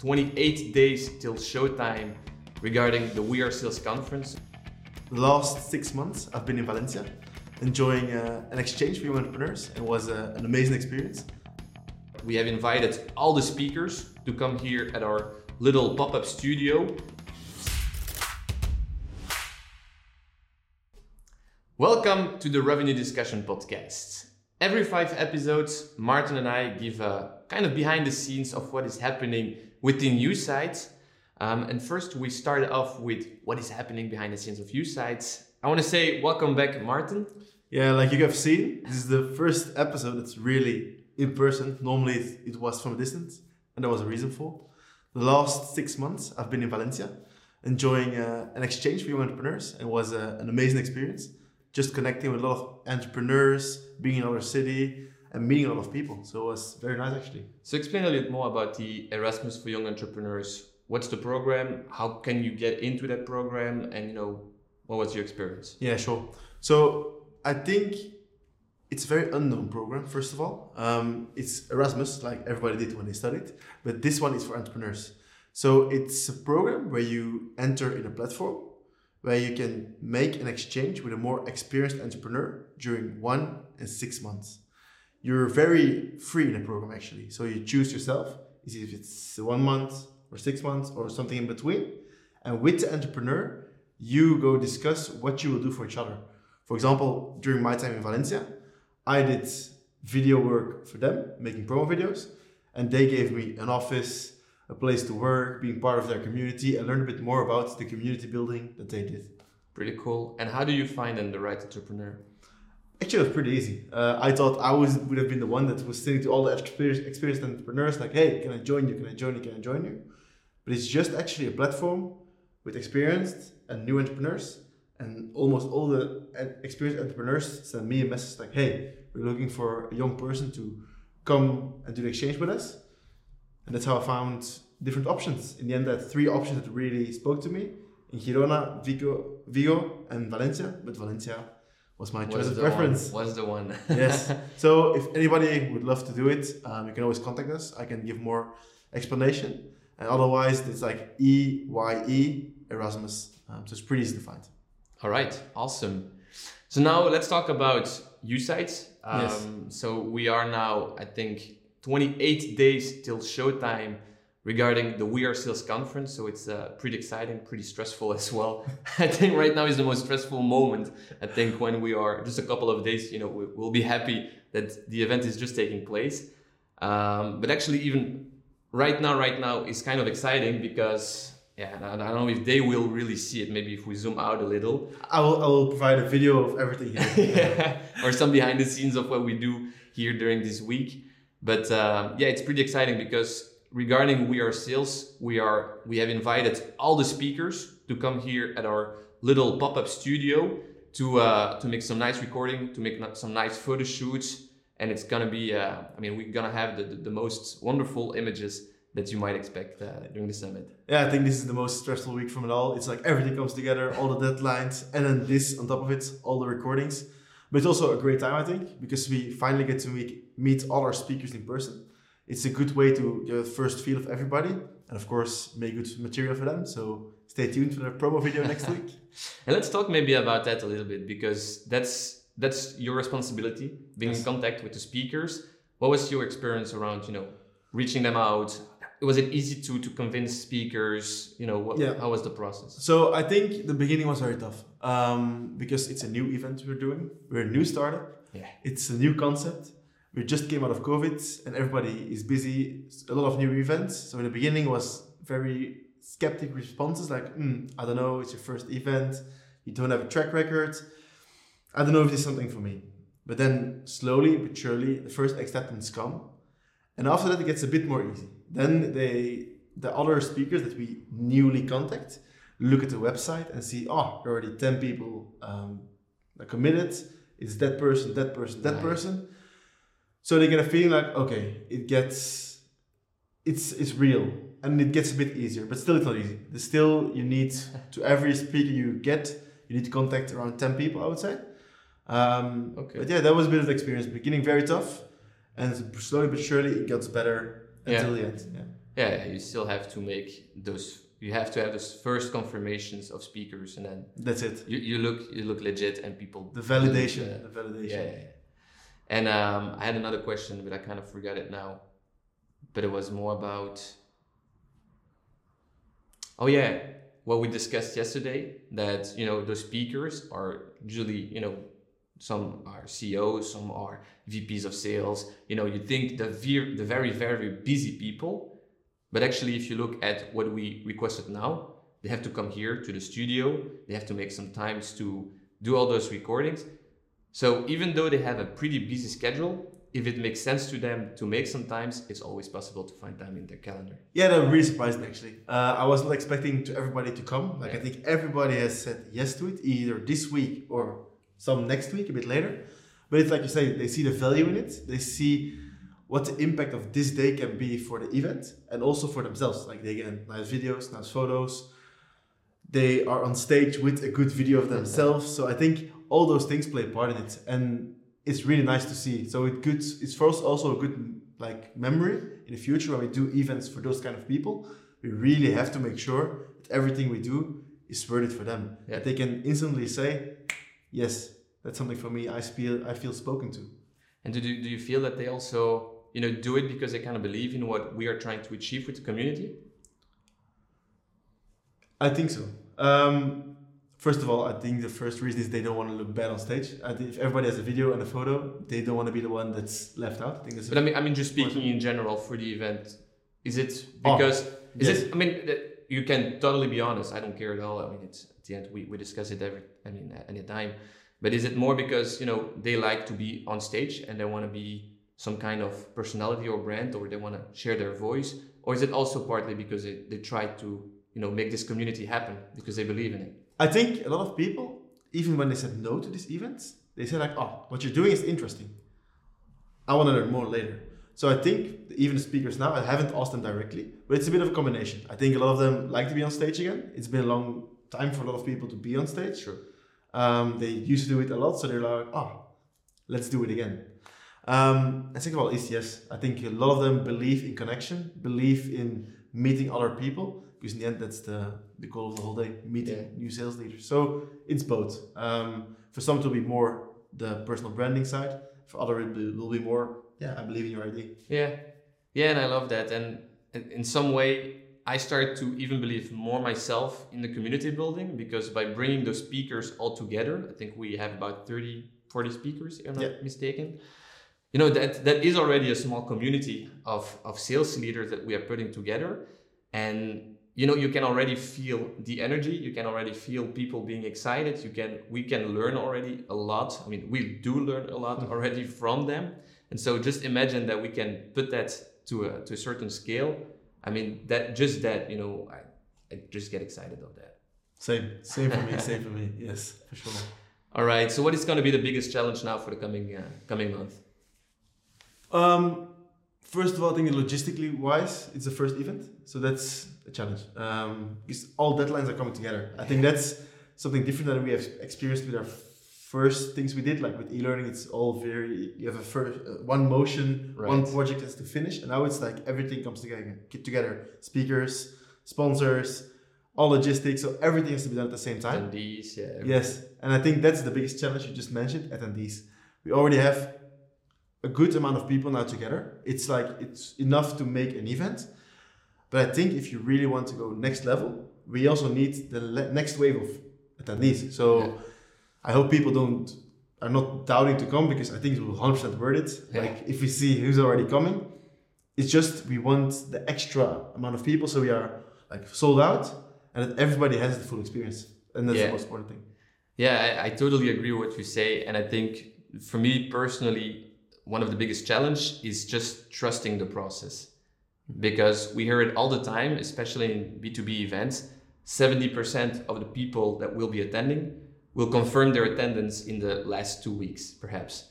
28 days till showtime regarding the We Are Sales conference. The last six months, I've been in Valencia, enjoying uh, an exchange with entrepreneurs. It was uh, an amazing experience. We have invited all the speakers to come here at our little pop up studio. Welcome to the Revenue Discussion Podcast. Every five episodes, Maarten and I give a kind of behind the scenes of what is happening within Usights. Um, and first, we start off with what is happening behind the scenes of Usights. I want to say welcome back, Maarten. Yeah, like you have seen, this is the first episode that's really in person. Normally, it, it was from a distance, and there was a reason for. The last six months, I've been in Valencia, enjoying uh, an exchange with young entrepreneurs. It was uh, an amazing experience. Just connecting with a lot of entrepreneurs, being in another city, and meeting a lot of people. So it was very nice, actually. So, explain a little bit more about the Erasmus for Young Entrepreneurs. What's the program? How can you get into that program? And you know, what was your experience? Yeah, sure. So I think it's a very unknown program. First of all, um, it's Erasmus, like everybody did when they studied, but this one is for entrepreneurs. So it's a program where you enter in a platform where you can make an exchange with a more experienced entrepreneur during one and six months. You're very free in the program actually. So you choose yourself, if it's one month or six months or something in between. And with the entrepreneur, you go discuss what you will do for each other. For example, during my time in Valencia, I did video work for them, making promo videos, and they gave me an office, a place to work, being part of their community, and learn a bit more about the community building that they did. Pretty cool. And how do you find then the right entrepreneur? Actually, it was pretty easy. Uh, I thought I was would have been the one that was saying to all the experienced, experienced entrepreneurs, like, "Hey, can I join you? Can I join you? Can I join you?" But it's just actually a platform with experienced and new entrepreneurs, and almost all the experienced entrepreneurs send me a message like, "Hey, we're looking for a young person to come and do the exchange with us," and that's how I found different options. In the end, I had three options that really spoke to me in Girona, Vigo, Vigo, and Valencia. But Valencia was my choice of preference. One. Was the one. yes. So if anybody would love to do it, um, you can always contact us. I can give more explanation. And otherwise, it's like E Y E Erasmus. Um, so it's pretty easy to find. All right. Awesome. So now let's talk about Usights. Um, yes. So we are now, I think, 28 days till showtime regarding the We Are Sales conference. So it's uh, pretty exciting, pretty stressful as well. I think right now is the most stressful moment. I think when we are just a couple of days, you know, we, will be happy that the event is just taking place. Um, but actually, even right now, right now is kind of exciting because. Yeah, I don't know if they will really see it. Maybe if we zoom out a little. I will, I will provide a video of everything here. yeah. or some behind the scenes of what we do here during this week. But uh, yeah, it's pretty exciting because regarding We Are Sales, we are we have invited all the speakers to come here at our little pop-up studio to uh, to make some nice recording, to make some nice photo shoots, and it's gonna be. Uh, I mean, we're gonna have the, the, the, most wonderful images that you might expect uh, during the summit. Yeah, I think this is the most stressful week from it all. It's like everything comes together, all the deadlines, and then this on top of it, all the recordings. But it's also a great time, I think, because we finally get to meet meet all our speakers in person. It's a good way to get a first feel of everybody and of course make good material for them. So stay tuned for the promo video next week. And let's talk maybe about that a little bit because that's that's your responsibility being yes. in contact with the speakers. What was your experience around you know reaching them out was it easy to to convince speakers you know what, yeah. how was the process so i think the beginning was very tough um, because it's a new event we're doing we're a new startup yeah it's a new concept we just came out of COVID and everybody is busy. A lot of new events. So in the beginning was very skeptic responses like, mm, I don't know, it's your first event, you don't have a track record. I don't know if this is something for me. But then slowly but surely the first acceptance come. And after that it gets a bit more easy. Then they the other speakers that we newly contact look at the website and see, oh, already 10 people um, are committed. It's that person, that person, that right. person so they get a feeling like, okay, it gets, it's it's real, and it gets a bit easier, but still it's not easy. There's still you need to every speaker you get, you need to contact around ten people, I would say. Um, okay. But yeah, that was a bit of experience. Beginning very tough, and slowly but surely it gets better until yeah. the end. Yeah. yeah, yeah, you still have to make those. You have to have those first confirmations of speakers, and then That's it. you, you look you look legit, and people The validation. Yeah. The validation. Yeah, yeah. And um, I had another question, but I kind of forgot it now. But it was more about. Oh yeah, what we discussed yesterday. That you know those speakers are usually you know some are CEOs, some are VPs of sales. You know, you think the ve- the very very busy people, but actually, if you look at what we requested now, they have to come here to the studio. They have to make some times to do all those recordings. So even though they have a pretty busy schedule, if it makes sense to them to make some times, it's always possible to find time in their calendar. Yeah, that really surprised me actually. Uh, I was not expecting to everybody to come. Like I think everybody has said yes to it, either this week or some next week, a bit later. But it's like you say, they see the value in it. They see what the impact of this day can be for the event and also for themselves. Like they get nice videos, nice photos. They are on stage with a good video of themselves. So I think all those things play a part in it, and it's really nice to see. So it good. It's for us also a good like memory in the future when we do events for those kind of people. We really have to make sure that everything we do is worth it for them. Yeah. That they can instantly say, "Yes, that's something for me. I feel I feel spoken to." And do, do you feel that they also, you know, do it because they kind of believe in what we are trying to achieve with the community? I think so. Um, first of all, I think the first reason is they don't want to look bad on stage. I think if everybody has a video and a photo, they don't want to be the one that's left out. I think that's. But I mean, I mean, just speaking in general for the event, is it Oh, because is yes. it? I mean, that- you can totally be honest. I don't care at all. I mean, it's at the end we, we discuss it every. I mean, at any time. But is it more because you know they like to be on stage and they want to be some kind of personality or brand, or they want to share their voice, or is it also partly because they, they try to you know make this community happen because they believe in it? I think a lot of people, even when they said no to these events, they said like, "Oh, what you're doing is interesting. I want to learn more later." So I think even the speakers now, I haven't asked them directly, but it's a bit of a combination. I think a lot of them like to be on stage again. It's been a long time for a lot of people to be on stage. Sure. Um, they used to do it a lot, so they're like, "Oh, let's do it again." Um, and second of all, is yes, I think a lot of them believe in connection, believe in meeting other people, because in the end, that's the, the goal of the whole day, meeting Yeah. new sales leaders. So it's both. Um, for some, it will be more the personal branding side. For other, it will will be more, yeah, I believe in your idea. Yeah, yeah, and I love that. And in- some way, I start to even believe more myself in the community building because by bringing those speakers all together, I think we have about 30, 40 speakers, if I'm not Yeah. mistaken. You know, that, that is already a small community of, of sales leaders that we are putting together. And you know, you can already feel the energy. You can already feel people being excited. You can, we can learn already a lot. I mean, we do learn a lot already from them. And so just imagine that we can put that to a, to a certain scale. I mean, that just that, you know, I, I just get excited of that. Same, same for me, same for me. Yes, for sure. All right. So what is going to be the biggest challenge now for the coming uh, coming month? Um, first of all, I think logistically wise, it's the first event, so that's a challenge. Um, because all deadlines are coming together. I think that's something different than we have experienced with our first things we did. Like with e-learning, it's all very you have a first uh, one motion, one project has to finish, and now it's like everything comes together. Get together, speakers, sponsors, all logistics, so everything has to be done at the same time. Attendees, yeah. Yes, and I think that's the biggest challenge you just mentioned, attendees. We already have a good amount of people now together. It's like it's enough to make an event. But I think if you really want to go next level, we also need the le- next wave of attendees. So Yeah. I hope people don't are not doubting to come because I think it will 100% worth it. Yeah. Like if we see who's already coming, it's just we want the extra amount of people so we are like sold out and that everybody has the full experience. And that's Yeah. the most important thing. Yeah, I, I totally agree with what you say, and I think for me personally, one of the biggest challenge is just trusting the process, because we hear it all the time, especially in B two B events. Seventy percent of the people that will be attending will confirm their attendance in the last two weeks, perhaps.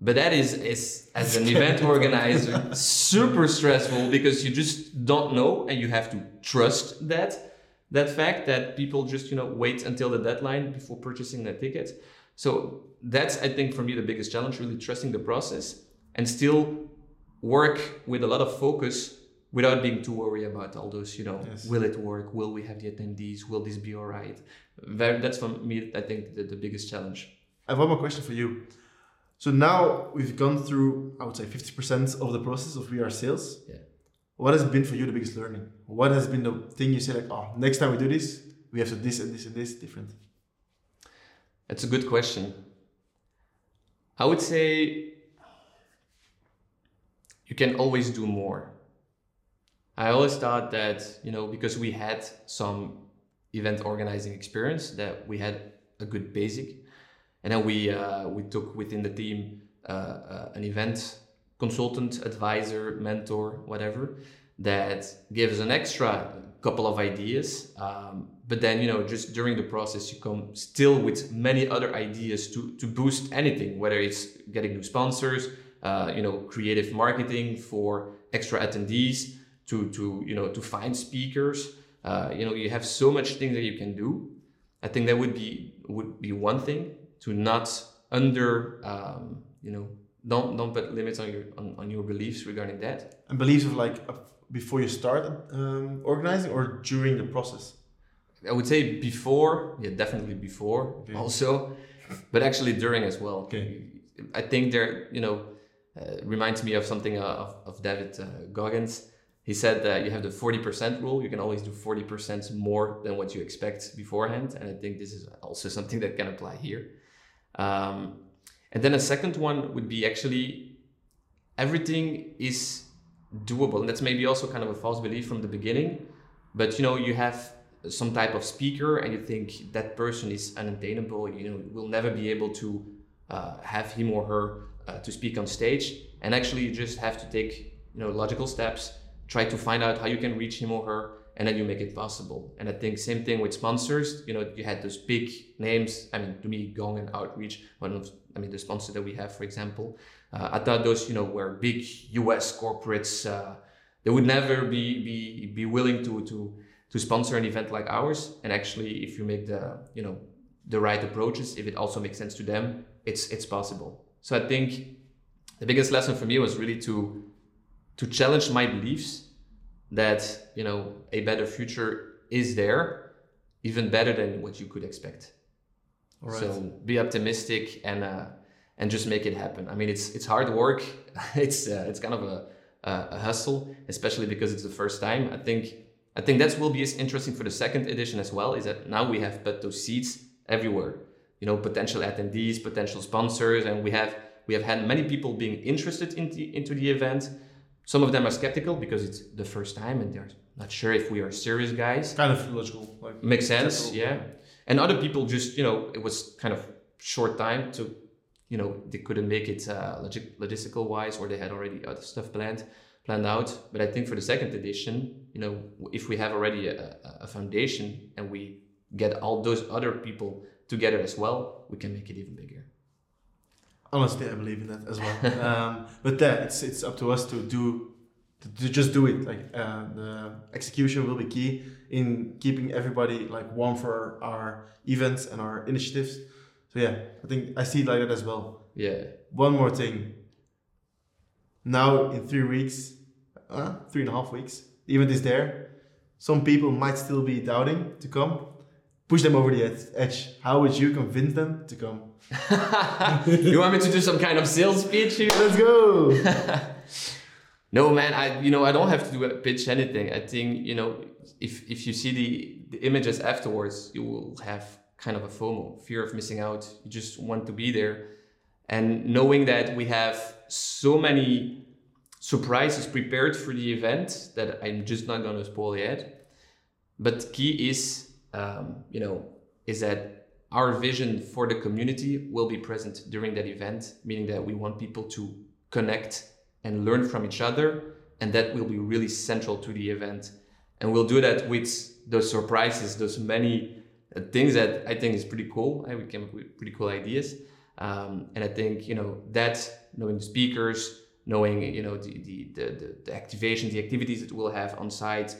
But that is, is as an event organizer, super stressful because you just don't know, and you have to trust that that fact that people just you know wait until the deadline before purchasing their tickets so that's i think for me the biggest challenge really trusting the process and still work with a lot of focus without being too worried about all those, you know, Yes. will it work? Will we have the attendees? Will this be all right? Very, that's for me, I think, the, the biggest challenge. I have one more question for you. So now we've gone through, I would say, 50% of the process of VR sales. Yeah. What has been for you the biggest learning? What has been the thing you say like, oh, next time we do this, we have to this and this and this different? That's a good question. I would say you can always do more. I always thought that, you know, because we had some event organizing experience, that we had a good basic. And then we, uh, we took within the team uh, uh, an event consultant, advisor, mentor, whatever, that gave us an extra couple of ideas. Um, but then, you know, just during the process, you come still with many other ideas to, to boost anything, whether it's getting new sponsors, uh, you know, creative marketing for extra attendees, to, to you know, to find speakers. Uh, you know, you have so much things that you can do. I think that would be would be one thing to not under, um, you know, don't don't put limits on your on, on your beliefs regarding that. And beliefs of like before you start um, organizing or during the process? I would say before, yeah, definitely before Okay. also, but actually during as well. Okay. I think there, you know, uh, reminds me of something uh, of, of David uh, Goggins. He said that you have the 40% rule. You can always do 40% more than what you expect beforehand. And I think this is also something that can apply here. Um, and then a second one would be actually everything is doable. And that's maybe also kind of a false belief from the beginning. But you know, you have some type of speaker and you think that person is unattainable, you know, will never be able to uh, have him or her uh, to speak on stage. And actually, you just have to take, you know, logical steps, try to find out how you can reach him or her, and then you make it possible. And I think same thing with sponsors. You know, you had those big names. I mean, to me, Gong and Outreach, one of, I mean, the sponsor that we have, for example. Uh, I thought those, you know, were big U.S. corporates. Uh, they would never be be be willing to to to sponsor an event like ours. And actually, if you make the you know the right approaches, if it also makes sense to them, it's it's possible. So I think the biggest lesson for me was really to to challenge my beliefs that you know a better future is there, even better than what you could expect. Right. So be optimistic and uh, and just make it happen. I mean, it's it's hard work. it's uh, it's kind of a, a a hustle, especially because it's the first time. I think I think that will be as interesting for the second edition as well. Is that now we have put those seats everywhere. You know, potential attendees, potential sponsors, and we have we have had many people being interested in the, into the event. Some of them are skeptical because it's the first time and they're not sure if we are serious guys. kind of logical. Like Makes sense, acceptable. yeah. And other people just, you know, it was kind of short time to, you know, they couldn't make it uh, logic- logistical wise, or they had already other stuff planned, planned out. But I think for the second edition, you know, if we have already a, a foundation and we get all those other people together as well, we can make it even bigger. Honestly, I believe in that as well. um, but yeah, it's it's up to us to do to, just do it. Like uh, the execution will be key in keeping everybody like warm for our events and our initiatives. So yeah, I think I see it like that as well. Yeah. One more thing. Now in three weeks, uh, three and a half weeks, the event is there. Some people might still be doubting to come. Push them over the ed- edge. How would you convince them to come? you want me to do some kind of sales pitch here? Let's go. No, man. I you know I don't have to do a pitch anything. I think you know if if you see the the images afterwards, you will have kind of a FOMO, fear of missing out. You just want to be there, and knowing that we have so many surprises prepared for the event that I'm just not gonna spoil yet. But key is um, you know is that our vision for the community will be present during that event, meaning that we want people to connect and learn from each other. And that will be really central to the event. And we'll do that with those surprises, those many uh, things that I think is pretty cool. We came up with pretty cool ideas. Um, and I think, you know, that knowing the speakers, knowing, you know, the, the, the, the, the activities that we'll have on site,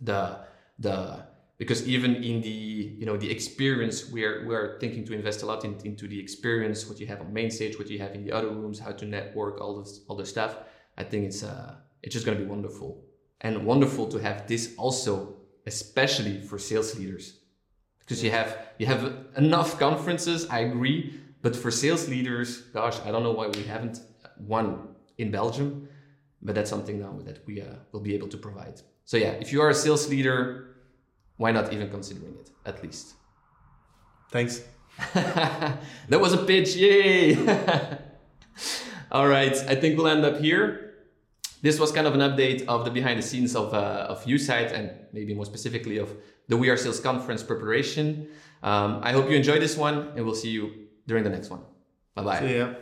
the, the, because even in the you know the experience we're we're thinking to invest a lot in, into the experience what you have on main stage what you have in the other rooms how to network all this all the stuff i think it's uh it's just going to be wonderful and wonderful to have this also, especially for sales leaders. Because you have you have enough conferences, I agree, but for sales leaders, gosh, I don't know why we haven't one in Belgium, but that's something now that we uh, will be able to provide. So yeah, if you are a sales leader, why not even considering it at least? Thanks. that was a pitch, yay! All right, I think we'll end up here. This was kind of an update of the behind the scenes of, uh, of USite and maybe more specifically of the We Are Sales conference preparation. Um, I hope you enjoyed this one and we'll see you during the next one. Bye bye. See ya.